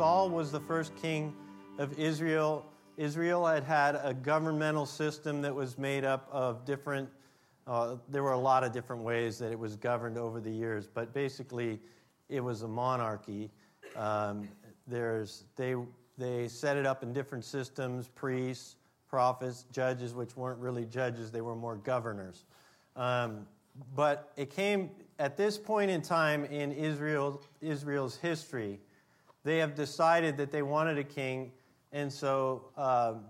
Saul was the first king of Israel. Israel had had a governmental system that was made up of different, uh, there were a lot of different ways that it was governed over the years, but basically it was a monarchy. Um, there's, they, they set it up in different systems priests, prophets, judges, which weren't really judges, they were more governors. Um, but it came at this point in time in Israel, Israel's history, they have decided that they wanted a king, and so um,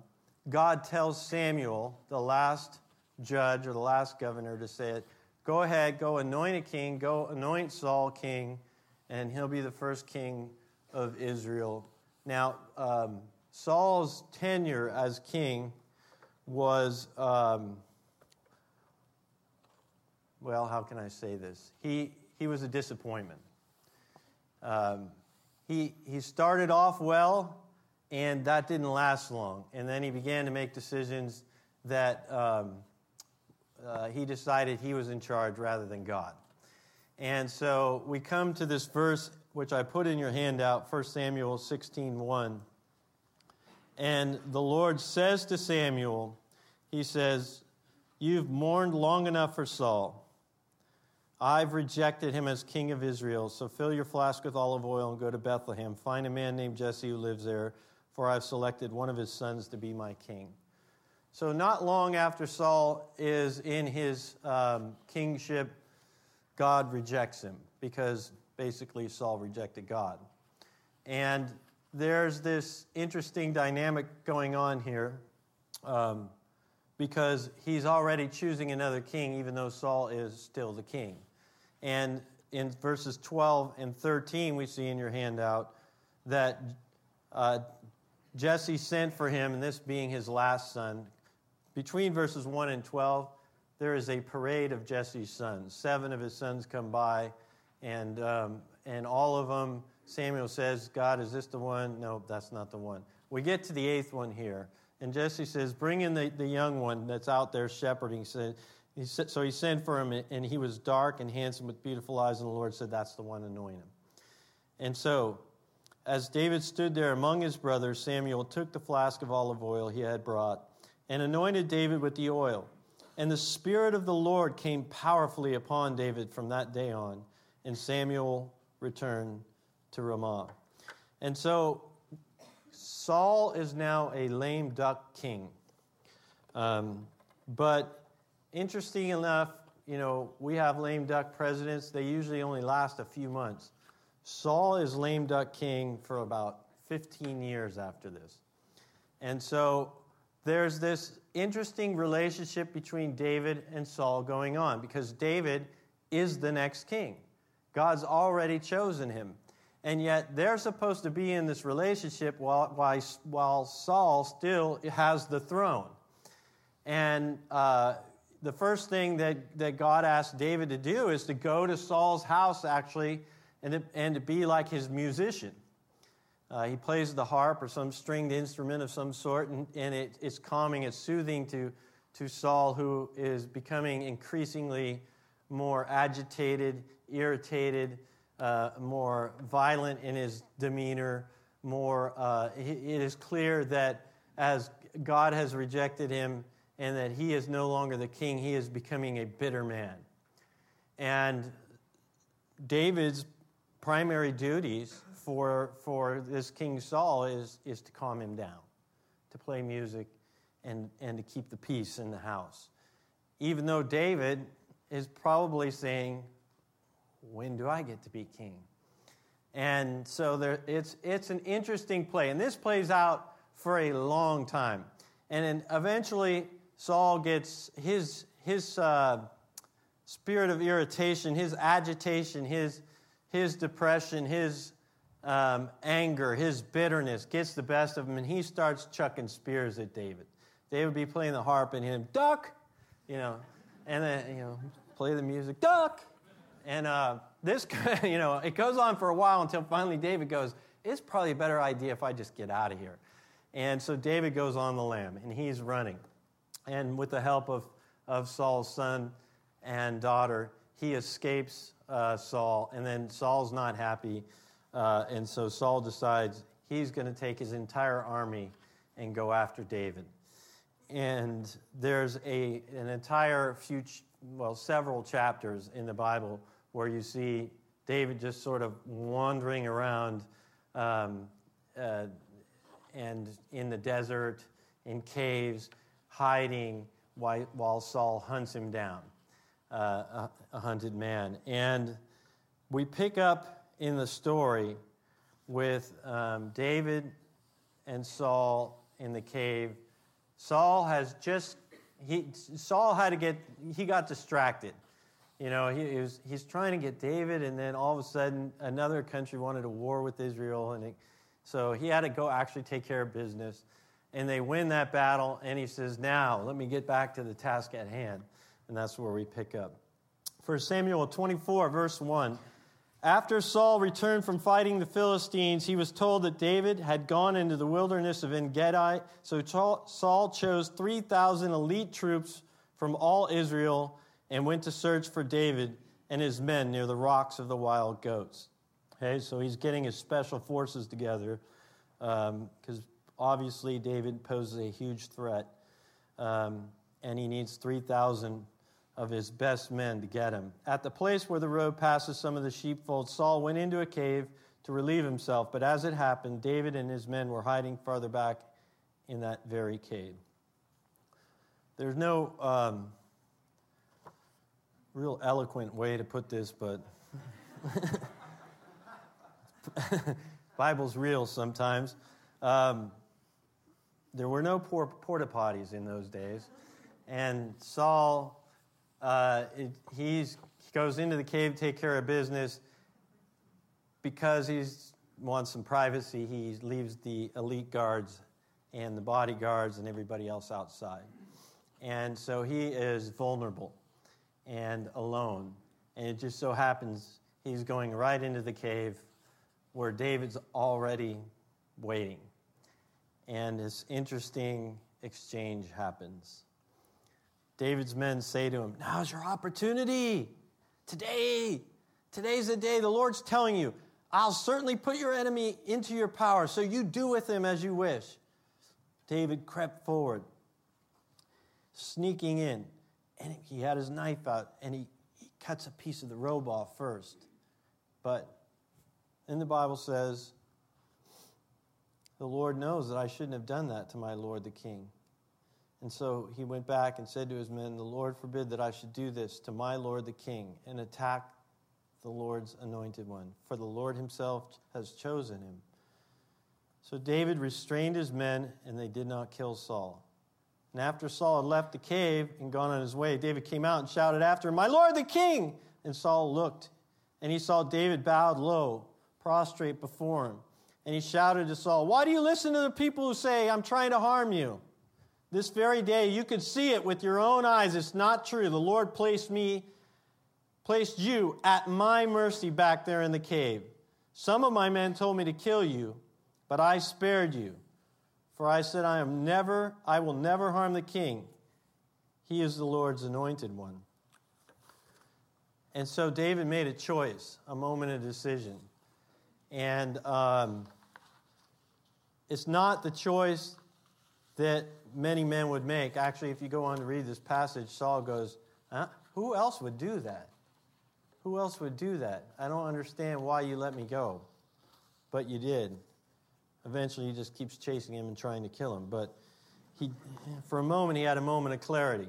God tells Samuel, the last judge or the last governor, to say it. Go ahead, go anoint a king, go anoint Saul king, and he'll be the first king of Israel. Now, um, Saul's tenure as king was, um, well, how can I say this? He, he was a disappointment. Um, he, he started off well, and that didn't last long. And then he began to make decisions that um, uh, he decided he was in charge rather than God. And so we come to this verse, which I put in your handout, 1 Samuel 16 1. And the Lord says to Samuel, He says, You've mourned long enough for Saul. I've rejected him as king of Israel. So fill your flask with olive oil and go to Bethlehem. Find a man named Jesse who lives there, for I've selected one of his sons to be my king. So, not long after Saul is in his um, kingship, God rejects him because basically Saul rejected God. And there's this interesting dynamic going on here um, because he's already choosing another king, even though Saul is still the king. And in verses 12 and 13, we see in your handout that uh, Jesse sent for him, and this being his last son. Between verses 1 and 12, there is a parade of Jesse's sons. Seven of his sons come by, and, um, and all of them Samuel says, God, is this the one? No, that's not the one. We get to the eighth one here. And Jesse says, Bring in the, the young one that's out there shepherding. So he, so he sent for him, and he was dark and handsome with beautiful eyes. And the Lord said, That's the one, anoint him. And so, as David stood there among his brothers, Samuel took the flask of olive oil he had brought and anointed David with the oil. And the Spirit of the Lord came powerfully upon David from that day on. And Samuel returned to Ramah. And so Saul is now a lame duck king. Um, but interesting enough, you know, we have lame duck presidents, they usually only last a few months. Saul is lame duck king for about 15 years after this. And so there's this interesting relationship between David and Saul going on because David is the next king. God's already chosen him. And yet they're supposed to be in this relationship while, while Saul still has the throne. And uh, the first thing that, that God asked David to do is to go to Saul's house, actually, and to, and to be like his musician. Uh, he plays the harp or some stringed instrument of some sort, and, and it, it's calming, it's soothing to, to Saul, who is becoming increasingly more agitated, irritated, uh, more violent in his demeanor, more, uh, it is clear that as God has rejected him and that he is no longer the king, he is becoming a bitter man. And David's primary duties for, for this King Saul is, is to calm him down, to play music, and, and to keep the peace in the house. Even though David is probably saying, when do I get to be king? And so there, it's, it's an interesting play. And this plays out for a long time. And then eventually, Saul gets his, his uh, spirit of irritation, his agitation, his, his depression, his um, anger, his bitterness gets the best of him, and he starts chucking spears at David. David would be playing the harp, and him, duck, you know, and then, you know, play the music, duck, and uh, this, you know, it goes on for a while until finally David goes, it's probably a better idea if I just get out of here. And so David goes on the lam and he's running. And with the help of, of Saul's son and daughter, he escapes uh, Saul. And then Saul's not happy. Uh, and so Saul decides he's going to take his entire army and go after David. And there's a, an entire few, well, several chapters in the Bible where you see David just sort of wandering around um, uh, and in the desert, in caves, hiding while, Saul hunts him down, uh, a, a hunted man. And we pick up in the story with um, David and Saul in the cave. Saul has just he Saul had to get he got distracted. You know, he, he, was he's trying to get David, and then all of a sudden another country wanted a war with Israel, and it, so he had to go actually take care of business. And they win that battle, and he says, "Now let me get back to the task at hand," and that's where we pick up. For Samuel 24, verse one. After Saul returned from fighting the Philistines, he was told that David had gone into the wilderness of En Gedi. So Saul chose 3,000 elite troops from all Israel and went to search for David and his men near the rocks of the wild goats. Okay, so he's getting his special forces together because um, obviously David poses a huge threat, um, and he needs 3,000 of his best men to get him. At the place where the road passes some of the sheepfolds, Saul went into a cave to relieve himself, but as it happened, David and his men were hiding farther back in that very cave. There's no um, real eloquent way to put this, but Bible's real sometimes. Um, there were no porta potties in those days, and Saul uh, it, he goes into the cave to take care of business because he wants some privacy. He leaves the elite guards and the bodyguards and everybody else outside. And so he is vulnerable and alone. And it just so happens he's going right into the cave where David's already waiting. And this interesting exchange happens. David's men say to him, Now's your opportunity. Today, today's the day. The Lord's telling you, I'll certainly put your enemy into your power, so you do with him as you wish. David crept forward, sneaking in, and he had his knife out, and he, he cuts a piece of the robe off first. But then the Bible says, The Lord knows that I shouldn't have done that to my Lord the king. And so he went back and said to his men, The Lord forbid that I should do this to my Lord the king and attack the Lord's anointed one, for the Lord himself has chosen him. So David restrained his men, and they did not kill Saul. And after Saul had left the cave and gone on his way, David came out and shouted after him, My Lord the king! And Saul looked, and he saw David bowed low, prostrate before him. And he shouted to Saul, Why do you listen to the people who say, I'm trying to harm you? This very day, you could see it with your own eyes. It's not true. The Lord placed me, placed you at my mercy back there in the cave. Some of my men told me to kill you, but I spared you. For I said, I am never, I will never harm the king. He is the Lord's anointed one. And so David made a choice, a moment of decision. And um, it's not the choice that many men would make. Actually, if you go on to read this passage, Saul goes, huh? Who else would do that? Who else would do that? I don't understand why you let me go. But you did. Eventually, he just keeps chasing him and trying to kill him. But he, for a moment, he had a moment of clarity.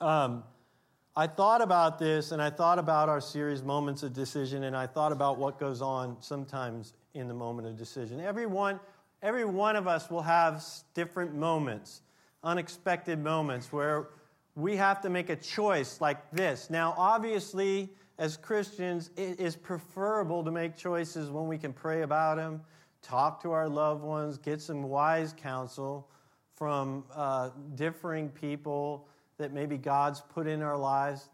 Um, I thought about this and I thought about our series, Moments of Decision, and I thought about what goes on sometimes in the moment of decision. Everyone, Every one of us will have different moments, unexpected moments where we have to make a choice like this. Now, obviously, as Christians, it is preferable to make choices when we can pray about them, talk to our loved ones, get some wise counsel from uh, differing people that maybe God's put in our lives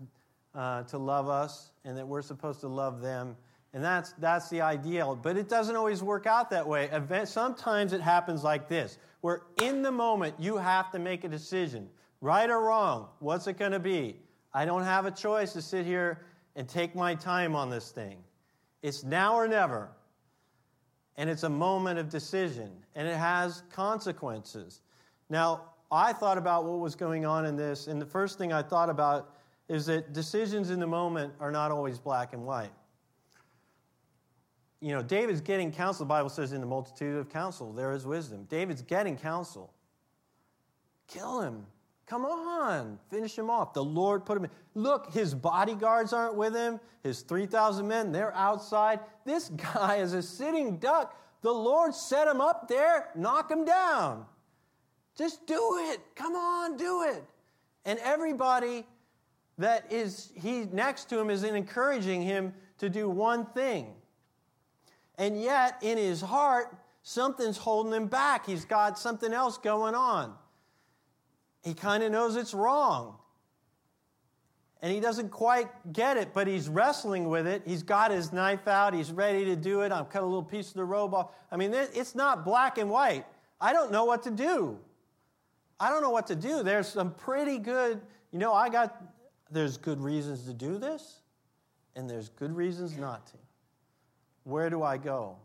uh, to love us and that we're supposed to love them and that's, that's the ideal. But it doesn't always work out that way. Sometimes it happens like this where in the moment you have to make a decision right or wrong. What's it going to be? I don't have a choice to sit here and take my time on this thing. It's now or never. and it's a moment of decision, and it has consequences. Now, I thought about what was going on in this, and the first thing I thought about is that decisions in the moment are not always black and white. You know, David's getting counsel. The Bible says, in the multitude of counsel, there is wisdom. David's getting counsel. Kill him. Come on, finish him off. The Lord put him in. Look, his bodyguards aren't with him. His 3,000 men, they're outside. This guy is a sitting duck. The Lord set him up there, knock him down. Just do it. Come on, do it. And everybody that is he next to him is encouraging him to do one thing. And yet, in his heart, something's holding him back. He's got something else going on. He kind of knows it's wrong. And he doesn't quite get it, but he's wrestling with it. He's got his knife out. He's ready to do it. I've cut a little piece of the robe off. I mean, it's not black and white. I don't know what to do. I don't know what to do. There's some pretty good, you know, I got, there's good reasons to do this, and there's good reasons not to. Where do I go?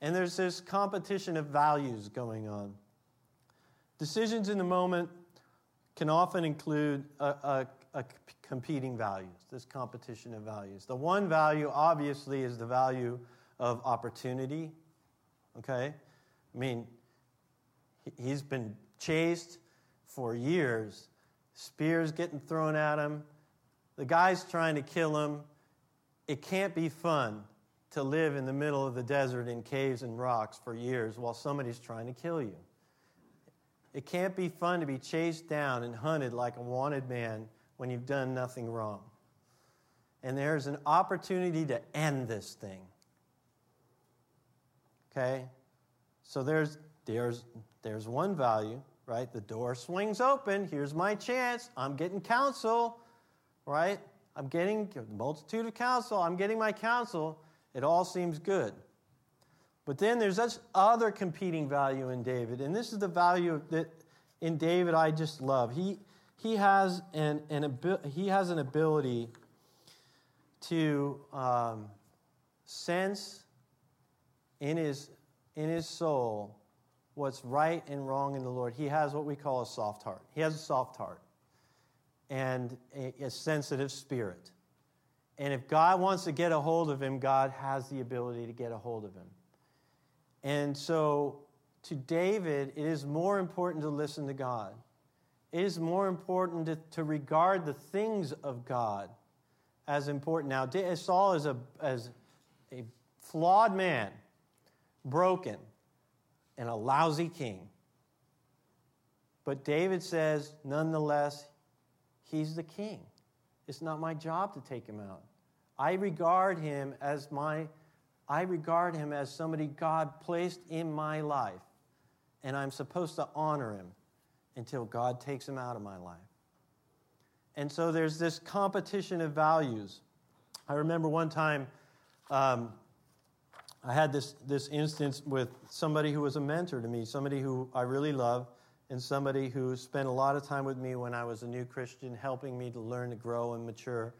And there's this competition of values going on. Decisions in the moment can often include a, a, a competing values, this competition of values. The one value, obviously, is the value of opportunity. Okay? I mean, he's been chased for years, spears getting thrown at him, the guy's trying to kill him. It can't be fun to live in the middle of the desert in caves and rocks for years while somebody's trying to kill you. It can't be fun to be chased down and hunted like a wanted man when you've done nothing wrong. And there's an opportunity to end this thing. Okay? So there's, there's, there's one value, right? The door swings open. Here's my chance. I'm getting counsel, right? I'm getting a multitude of counsel. I'm getting my counsel. It all seems good. But then there's this other competing value in David, and this is the value that in David I just love. He, he, has, an, an, he has an ability to um, sense in his, in his soul what's right and wrong in the Lord. He has what we call a soft heart. He has a soft heart and a, a sensitive spirit. And if God wants to get a hold of him, God has the ability to get a hold of him. And so to David, it is more important to listen to God. It is more important to, to regard the things of God as important. Now, Saul is a, as a flawed man, broken, and a lousy king. But David says, nonetheless, he's the king. It's not my job to take him out. I regard him as my I regard him as somebody God placed in my life, and I'm supposed to honor him until God takes him out of my life. And so there's this competition of values. I remember one time um, I had this, this instance with somebody who was a mentor to me, somebody who I really love, and somebody who spent a lot of time with me when I was a new Christian, helping me to learn to grow and mature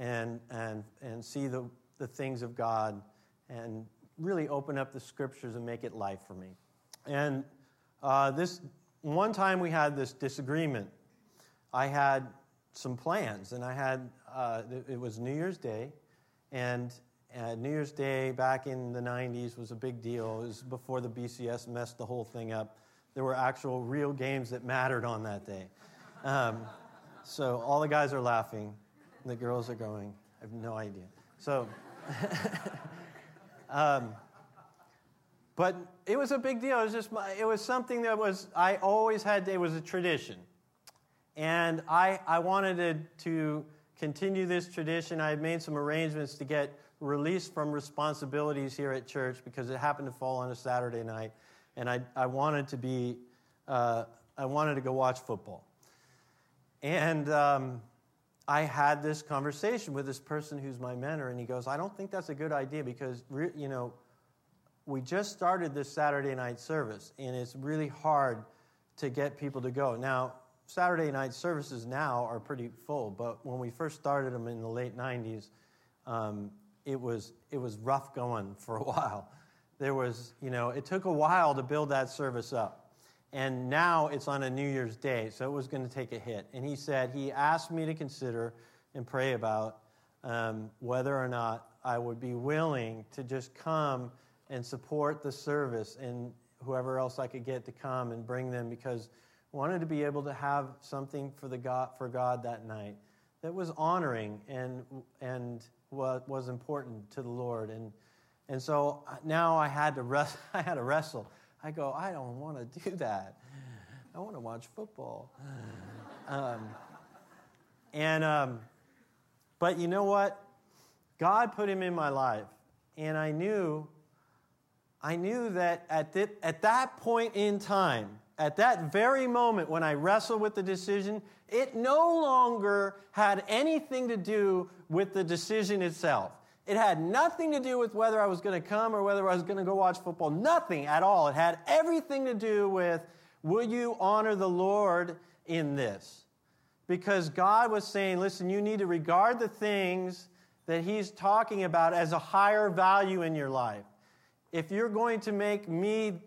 and, and, and see the, the things of God and really open up the scriptures and make it life for me. And uh, this one time we had this disagreement. I had some plans, and I had uh, it was New Year's Day, and uh, New Year's Day back in the 90s was a big deal. It was before the BCS messed the whole thing up. There were actual real games that mattered on that day. Um, so all the guys are laughing, the girls are going, I have no idea. So. Um, but it was a big deal. It was just it was something that was I always had. It was a tradition, and I I wanted to continue this tradition. I had made some arrangements to get released from responsibilities here at church because it happened to fall on a Saturday night, and I I wanted to be uh, I wanted to go watch football, and. Um, I had this conversation with this person who's my mentor, and he goes, I don't think that's a good idea because, you know, we just started this Saturday night service, and it's really hard to get people to go. Now, Saturday night services now are pretty full, but when we first started them in the late 90s, um, it, was, it was rough going for a while. there was, you know, it took a while to build that service up. And now it's on a New Year's Day, so it was going to take a hit. And he said, he asked me to consider and pray about um, whether or not I would be willing to just come and support the service and whoever else I could get to come and bring them because I wanted to be able to have something for, the God, for God that night that was honoring and, and what was important to the Lord. And, and so uh, now I had, to wrestle, I had to wrestle. I go, I don't want to do that. I want to watch football. Um, and, um, but you know what? God put him in my life. And I knew, I knew that at, the, at that point in time, at that very moment when I wrestled with the decision, it no longer had anything to do with the decision itself. It had nothing to do with whether I was going to come or whether I was going to go watch football. Nothing at all. It had everything to do with will you honor the Lord in this? Because God was saying, listen, you need to regard the things that He's talking about as a higher value in your life. If you're going to make me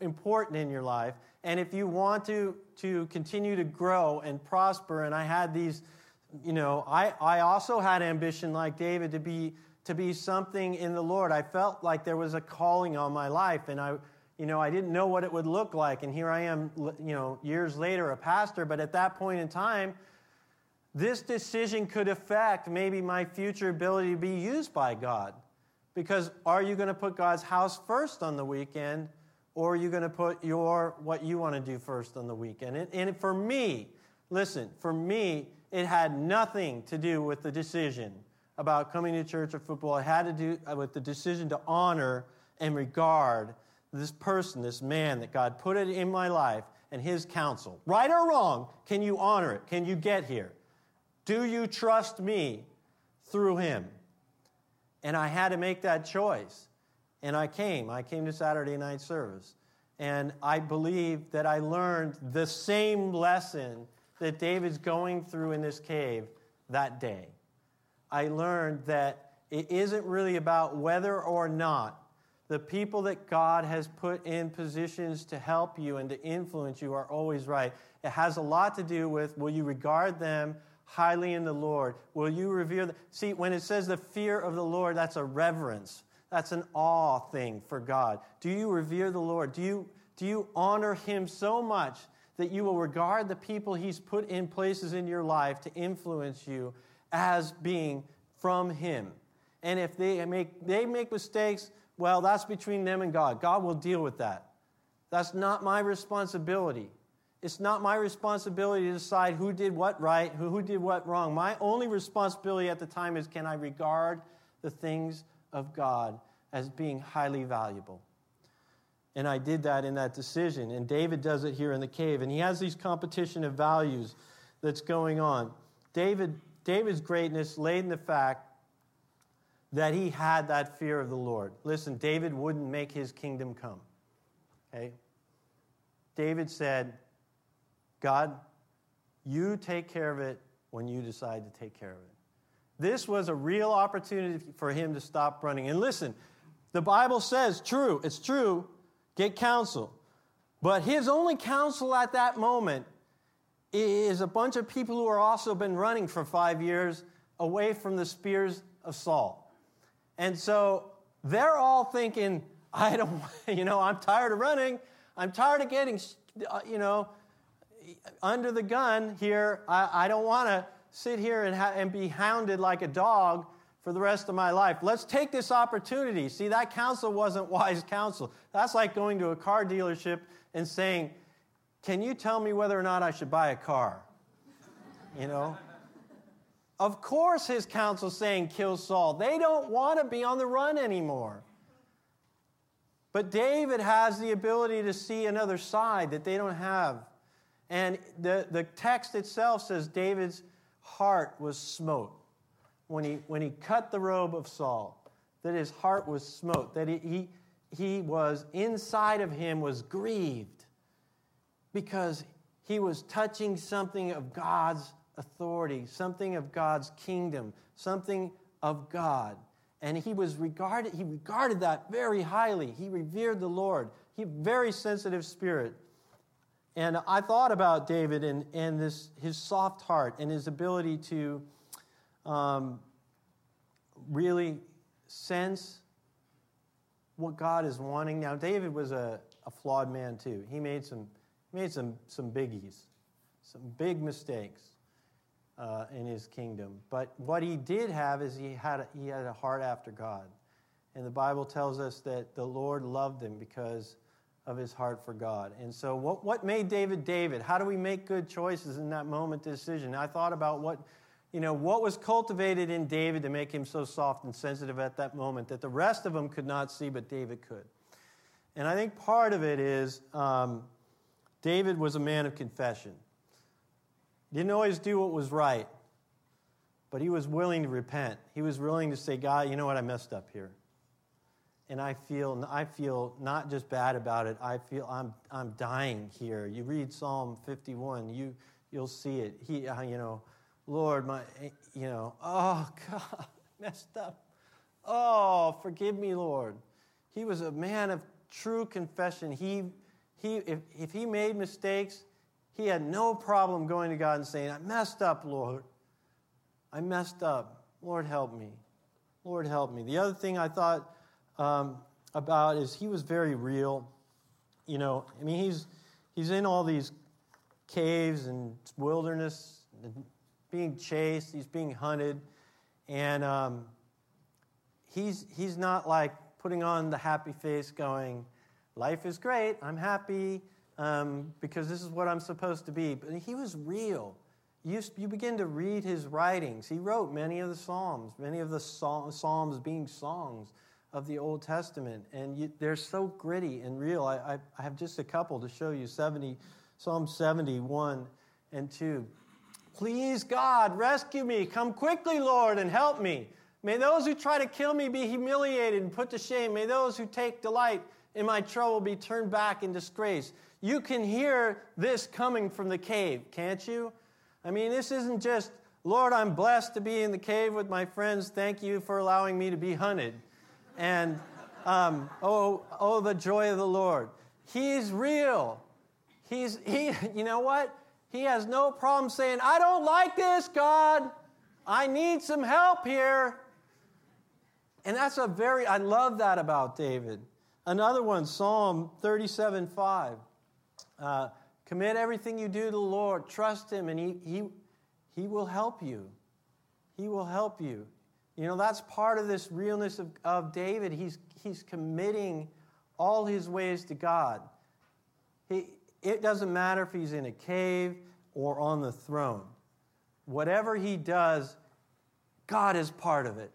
important in your life, and if you want to, to continue to grow and prosper, and I had these, you know, I, I also had ambition like David to be, to be something in the Lord. I felt like there was a calling on my life, and I, you know, I didn't know what it would look like. And here I am, you know, years later, a pastor, but at that point in time, this decision could affect maybe my future ability to be used by God. Because are you going to put God's house first on the weekend? or are you going to put your what you want to do first on the weekend? And, and for me, listen, for me, it had nothing to do with the decision about coming to church or football. Had to do uh, with the decision to honor and regard this person, this man that God put it in my life and his counsel. Right or wrong, can you honor it? Can you get here? Do you trust me through him? And I had to make that choice. And I came. I came to Saturday night service. And I believe that I learned the same lesson that David's going through in this cave that day. I learned that it isn't really about whether or not the people that God has put in positions to help you and to influence you are always right. It has a lot to do with will you regard them highly in the Lord? Will you revere them? See, when it says the fear of the Lord, that's a reverence. That's an awe thing for God. Do you revere the Lord? Do you, do you honor Him so much that you will regard the people He's put in places in your life to influence you as being from Him? And if they make, they make mistakes, well, that's between them and God. God will deal with that. That's not my responsibility. It's not my responsibility to decide who did what right, who, who did what wrong. My only responsibility at the time is can I regard the things of God as being highly valuable. And I did that in that decision. And David does it here in the cave. And he has these competition of values that's going on. David, David's greatness lay in the fact that he had that fear of the Lord. Listen, David wouldn't make his kingdom come. Okay? David said, God, you take care of it when you decide to take care of it. This was a real opportunity for him to stop running. And listen, the Bible says, true, it's true, get counsel. But his only counsel at that moment is a bunch of people who are also been running for five years away from the spears of Saul. And so they're all thinking, I don't, you know, I'm tired of running. I'm tired of getting, uh, you know, under the gun here. I, I don't want to sit here and, ha- and be hounded like a dog for the rest of my life. Let's take this opportunity. See, that counsel wasn't wise counsel. That's like going to a car dealership and saying, Can you tell me whether or not I should buy a car? You know? of course, his counsel's saying, Kill Saul. They don't want to be on the run anymore. But David has the ability to see another side that they don't have. And the, the text itself says David's heart was smote when he, when he cut the robe of Saul, that his heart was smote, that he, he, he was inside of him was grieved because he was touching something of God's authority, something of God's kingdom, something of God. And he was regarded, he regarded that very highly. He revered the Lord. He very sensitive spirit. And I thought about David and, and this, his soft heart and his ability to um, really sense what God is wanting. Now, David was a, a flawed man too. He made some, made some, some biggies, some big mistakes uh, in his kingdom. But what he did have is he had, a, he had a heart after God. And the Bible tells us that the Lord loved him because of his heart for God. And so, what, what made David David? How do we make good choices in that moment decision? I thought about what you know, what was cultivated in David to make him so soft and sensitive at that moment that the rest of them could not see, but David could. And I think part of it is um, David was a man of confession. Didn't always do what was right, but he was willing to repent. He was willing to say, God, you know what, I messed up here. And I feel, I feel not just bad about it, I feel I'm, I'm dying here. You read Psalm 51, you, you'll see it. He, uh, you know, Lord, my, you know, oh, God, messed up. Oh, forgive me, Lord. He was a man of true confession. He, he, if, if he made mistakes, he had no problem going to God and saying, I messed up, Lord. I messed up. Lord, help me. Lord, help me. The other thing I thought um, about is he was very real. You know, I mean, he's, he's in all these caves and wilderness and being chased, he's being hunted, and um, he's, he's not like putting on the happy face going, Life is great, I'm happy, um, because this is what I'm supposed to be. But he was real. You, you begin to read his writings. He wrote many of the Psalms, many of the Psalms being songs of the Old Testament, and you, they're so gritty and real. I, I, I have just a couple to show you 70, Psalm 71 and 2. Please, God, rescue me. Come quickly, Lord, and help me. May those who try to kill me be humiliated and put to shame. May those who take delight in my trouble be turned back in disgrace. You can hear this coming from the cave, can't you? I mean, this isn't just, Lord, I'm blessed to be in the cave with my friends. Thank you for allowing me to be hunted. And, um, oh, oh, the joy of the Lord. He's real. He's, he, you know what? He has no problem saying, I don't like this, God. I need some help here. And that's a very, I love that about David. Another one, Psalm 37 5. Uh, commit everything you do to the Lord, trust Him, and he, he, he will help you. He will help you. You know, that's part of this realness of, of David. He's, he's committing all his ways to God. He, it doesn't matter if he's in a cave or on the throne. Whatever he does, God is part of it.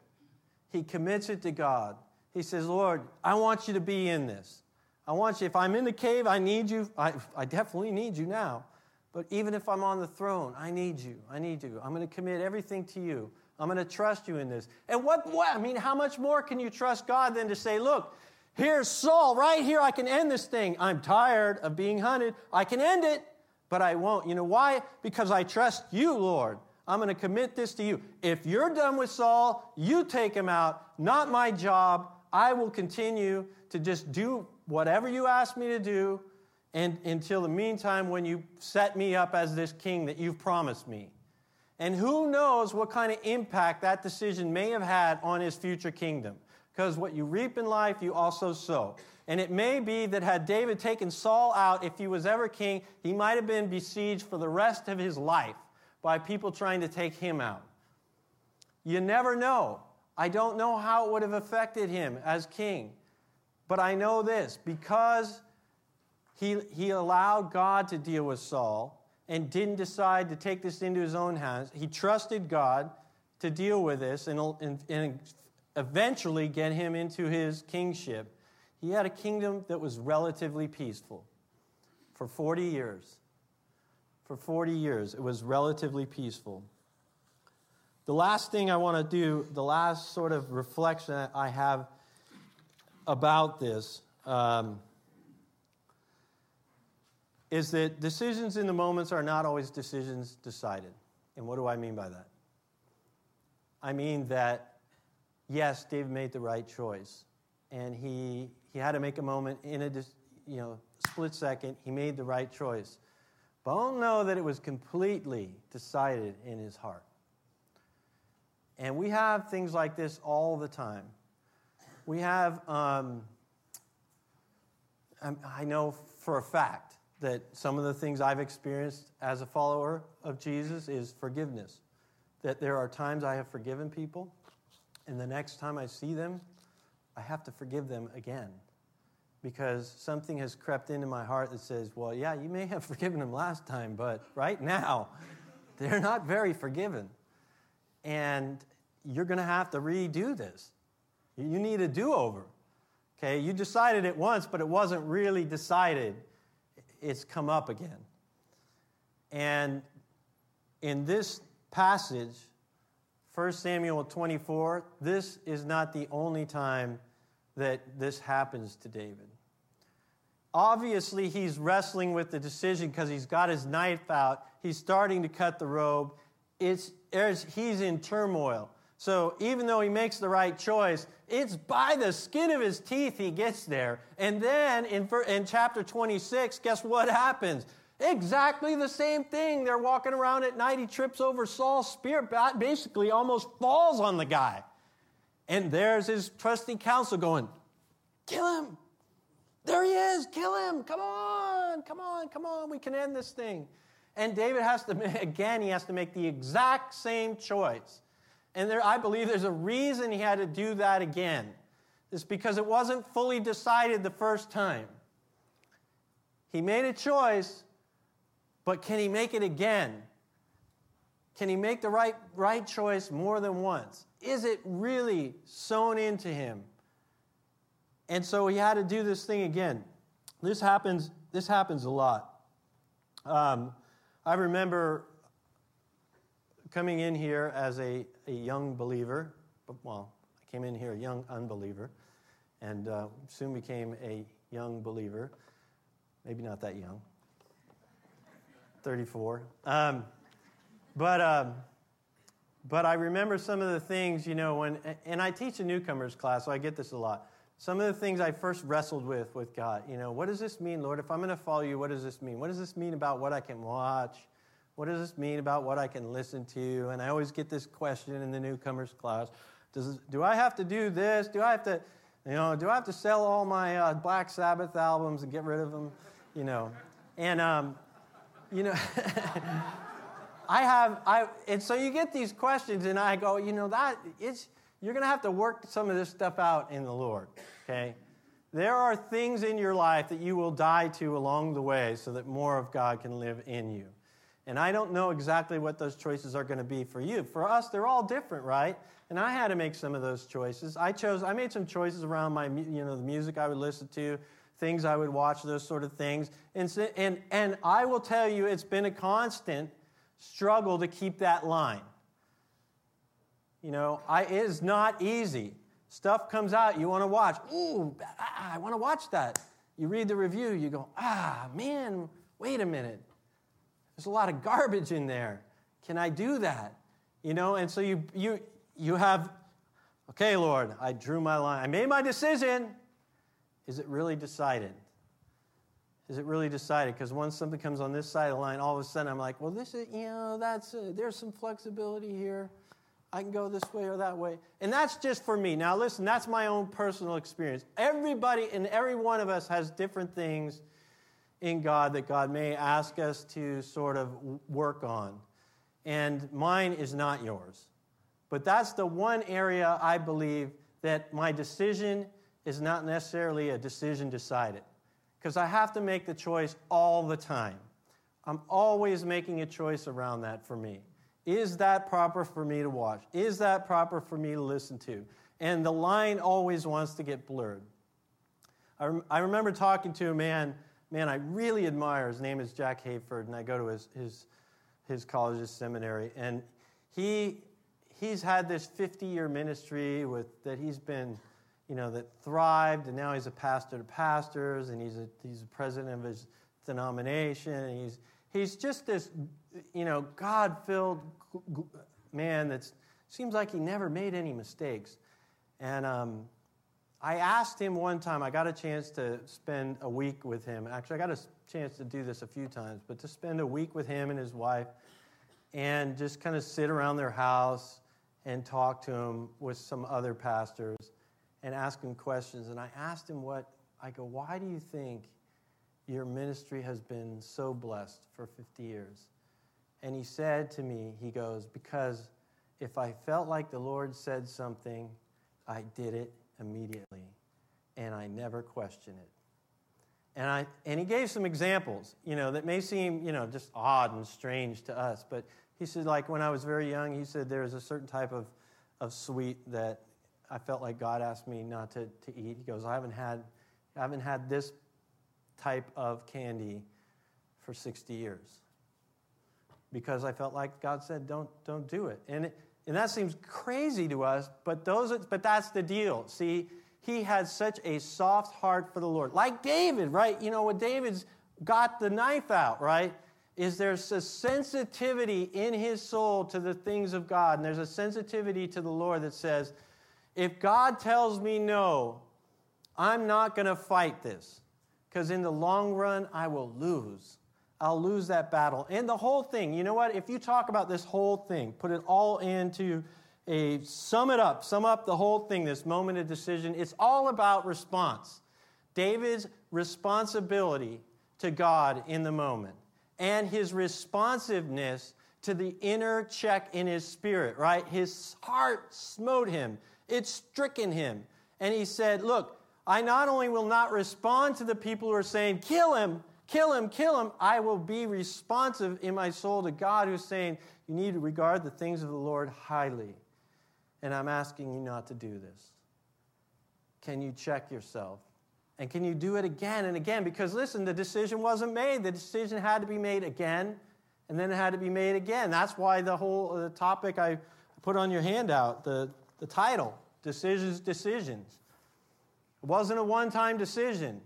He commits it to God. He says, Lord, I want you to be in this. I want you, if I'm in the cave, I need you. I, I definitely need you now. But even if I'm on the throne, I need you. I need you. I'm going to commit everything to you. I'm going to trust you in this. And what, what, I mean, how much more can you trust God than to say, look, Here's Saul right here. I can end this thing. I'm tired of being hunted. I can end it, but I won't. You know why? Because I trust you, Lord. I'm going to commit this to you. If you're done with Saul, you take him out. Not my job. I will continue to just do whatever you ask me to do and until the meantime when you set me up as this king that you've promised me. And who knows what kind of impact that decision may have had on his future kingdom because what you reap in life, you also sow. And it may be that had David taken Saul out, if he was ever king, he might have been besieged for the rest of his life by people trying to take him out. You never know. I don't know how it would have affected him as king. But I know this because he, he allowed God to deal with Saul and didn't decide to take this into his own hands, he trusted God to deal with this and, and, and eventually get him into his kingship, he had a kingdom that was relatively peaceful for 40 years. For 40 years, it was relatively peaceful. The last thing I want to do, the last sort of reflection I have about this, um, is that decisions in the moments are not always decisions decided. And what do I mean by that? I mean that yes, David made the right choice. And he, he had to make a moment in a you know, split second. He made the right choice. But I don't know that it was completely decided in his heart. And we have things like this all the time. We have, um, I know for a fact that some of the things I've experienced as a follower of Jesus is forgiveness. That there are times I have forgiven people, and the next time I see them, I have to forgive them again. Because something has crept into my heart that says, well, yeah, you may have forgiven them last time, but right now, they're not very forgiven. And you're going to have to redo this. You need a do over. Okay, you decided it once, but it wasn't really decided. It's come up again. And in this passage, 1 Samuel 24, this is not the only time that this happens to David. Obviously, he's wrestling with the decision because he's got his knife out. He's starting to cut the robe. It's, he's in turmoil. So even though he makes the right choice, it's by the skin of his teeth he gets there. And then in, in chapter 26, guess what happens? Exactly the same thing. They're walking around at night. He trips over Saul's spear, basically almost falls on the guy. And there's his trusty counsel going, Kill him. There he is. Kill him. Come on. Come on. Come on. We can end this thing. And David has to, again, he has to make the exact same choice. And there, I believe there's a reason he had to do that again. It's because it wasn't fully decided the first time. He made a choice, but can he make it again? Can he make the right, right choice more than once? Is it really sewn into him? And so he had to do this thing again. This happens, this happens a lot. Um, I remember coming in here as a, a young believer, well, I came in here a young unbeliever, and uh, soon became a young believer. Maybe not that young, 34. Um, but, um, but I remember some of the things, you know, when, and I teach a newcomers class, so I get this a lot. Some of the things I first wrestled with with God, you know, what does this mean, Lord? If I'm going to follow you, what does this mean? What does this mean about what I can watch? What does this mean about what I can listen to? And I always get this question in the newcomers class Does, Do I have to do this? Do I have to, you know, do I have to sell all my uh, Black Sabbath albums and get rid of them? You know, and, um, you know, I have, I, and so you get these questions, and I go, you know, that, it's, you're going to have to work some of this stuff out in the Lord, okay? There are things in your life that you will die to along the way so that more of God can live in you. And I don't know exactly what those choices are going to be for you. For us, they're all different, right? And I had to make some of those choices. I chose, I made some choices around my, you know, the music I would listen to, things I would watch, those sort of things. And, and, and I will tell you, it's been a constant struggle to keep that line. You know, I, it is not easy. Stuff comes out, you want to watch. Ooh, ah, I want to watch that. You read the review, you go, ah, man, wait a minute. There's a lot of garbage in there. Can I do that? You know, and so you, you, you have, okay, Lord, I drew my line. I made my decision. Is it really decided? Is it really decided? Because once something comes on this side of the line, all of a sudden I'm like, well, this is, you know, that's, uh, there's some flexibility here. I can go this way or that way. And that's just for me. Now, listen, that's my own personal experience. Everybody and every one of us has different things in God that God may ask us to sort of work on. And mine is not yours. But that's the one area I believe that my decision is not necessarily a decision decided. Because I have to make the choice all the time. I'm always making a choice around that for me. Is that proper for me to watch? Is that proper for me to listen to? And the line always wants to get blurred. I, rem- I remember talking to a man man I really admire. His name is Jack Hayford, and I go to his, his, his college, his seminary. And he, he's had this 50 year ministry with, that he's been, you know, that thrived, and now he's a pastor to pastors, and he's a, he's a president of his denomination, and he's, he's just this, you know, God filled man that seems like he never made any mistakes. And um, I asked him one time, I got a chance to spend a week with him. Actually, I got a chance to do this a few times, but to spend a week with him and his wife and just kind of sit around their house and talk to him with some other pastors and ask him questions. And I asked him what, I go, why do you think your ministry has been so blessed for 50 years? And he said to me, he goes, because if I felt like the Lord said something, I did it immediately, and I never question it. And, I, and he gave some examples, you know, that may seem, you know, just odd and strange to us. But he said, like when I was very young, he said there was a certain type of, of sweet that I felt like God asked me not to, to eat. He goes, I haven't had, I haven't had this type of candy for 60 years because I felt like God said, don't, don't do it. And it, and that seems crazy to us, but, those, but that's the deal. See, he had such a soft heart for the Lord. Like David, right? You know, when David's got the knife out, right? Is there's a sensitivity in his soul to the things of God, and there's a sensitivity to the Lord that says, if God tells me no, I'm not going to fight this, because in the long run, I will lose. I'll lose that battle. And the whole thing, you know what? If you talk about this whole thing, put it all into a sum it up, sum up the whole thing, this moment of decision, it's all about response. David's responsibility to God in the moment and his responsiveness to the inner check in his spirit, right? His heart smote him, it stricken him. And he said, Look, I not only will not respond to the people who are saying, Kill him, kill him, kill him, I will be responsive in my soul to God who's saying, You need to regard the things of the Lord highly. And I'm asking you not to do this. Can you check yourself? And can you do it again and again? Because listen, the decision wasn't made. The decision had to be made again, and then it had to be made again. That's why the whole the topic I put on your handout, the, the title, Decisions, Decisions. Wasn't a one time decision.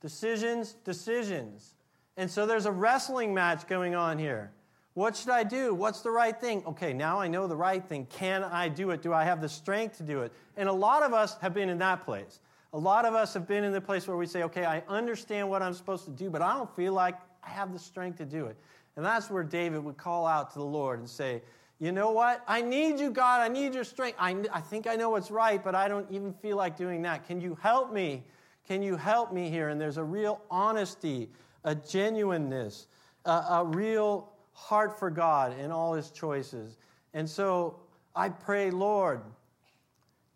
Decisions, decisions. And so there's a wrestling match going on here. What should I do? What's the right thing? Okay, now I know the right thing. Can I do it? Do I have the strength to do it? And a lot of us have been in that place. A lot of us have been in the place where we say, okay, I understand what I'm supposed to do, but I don't feel like I have the strength to do it. And that's where David would call out to the Lord and say, you know what? I need you, God. I need your strength. I, I think I know what's right, but I don't even feel like doing that. Can you help me? Can you help me here? And there's a real honesty, a genuineness, a, a real heart for God in all his choices. And so I pray, Lord,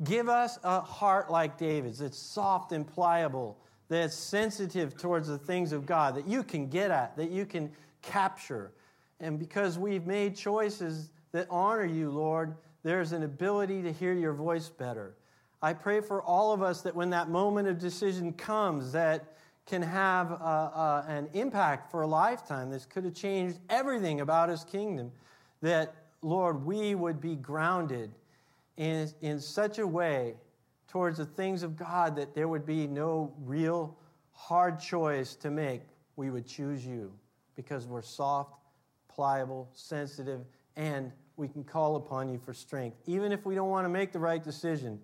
give us a heart like David's that's soft and pliable, that's sensitive towards the things of God, that you can get at, that you can capture. And because we've made choices that honor you, Lord, there's an ability to hear your voice better. I pray for all of us that when that moment of decision comes, that can have uh, uh, an impact for a lifetime. This could have changed everything about his kingdom. That, Lord, we would be grounded in, in such a way towards the things of God that there would be no real hard choice to make. We would choose you because we're soft, pliable, sensitive, and we can call upon you for strength. Even if we don't want to make the right decision,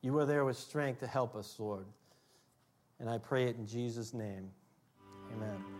you are there with strength to help us, Lord. And I pray it in Jesus' name. Amen.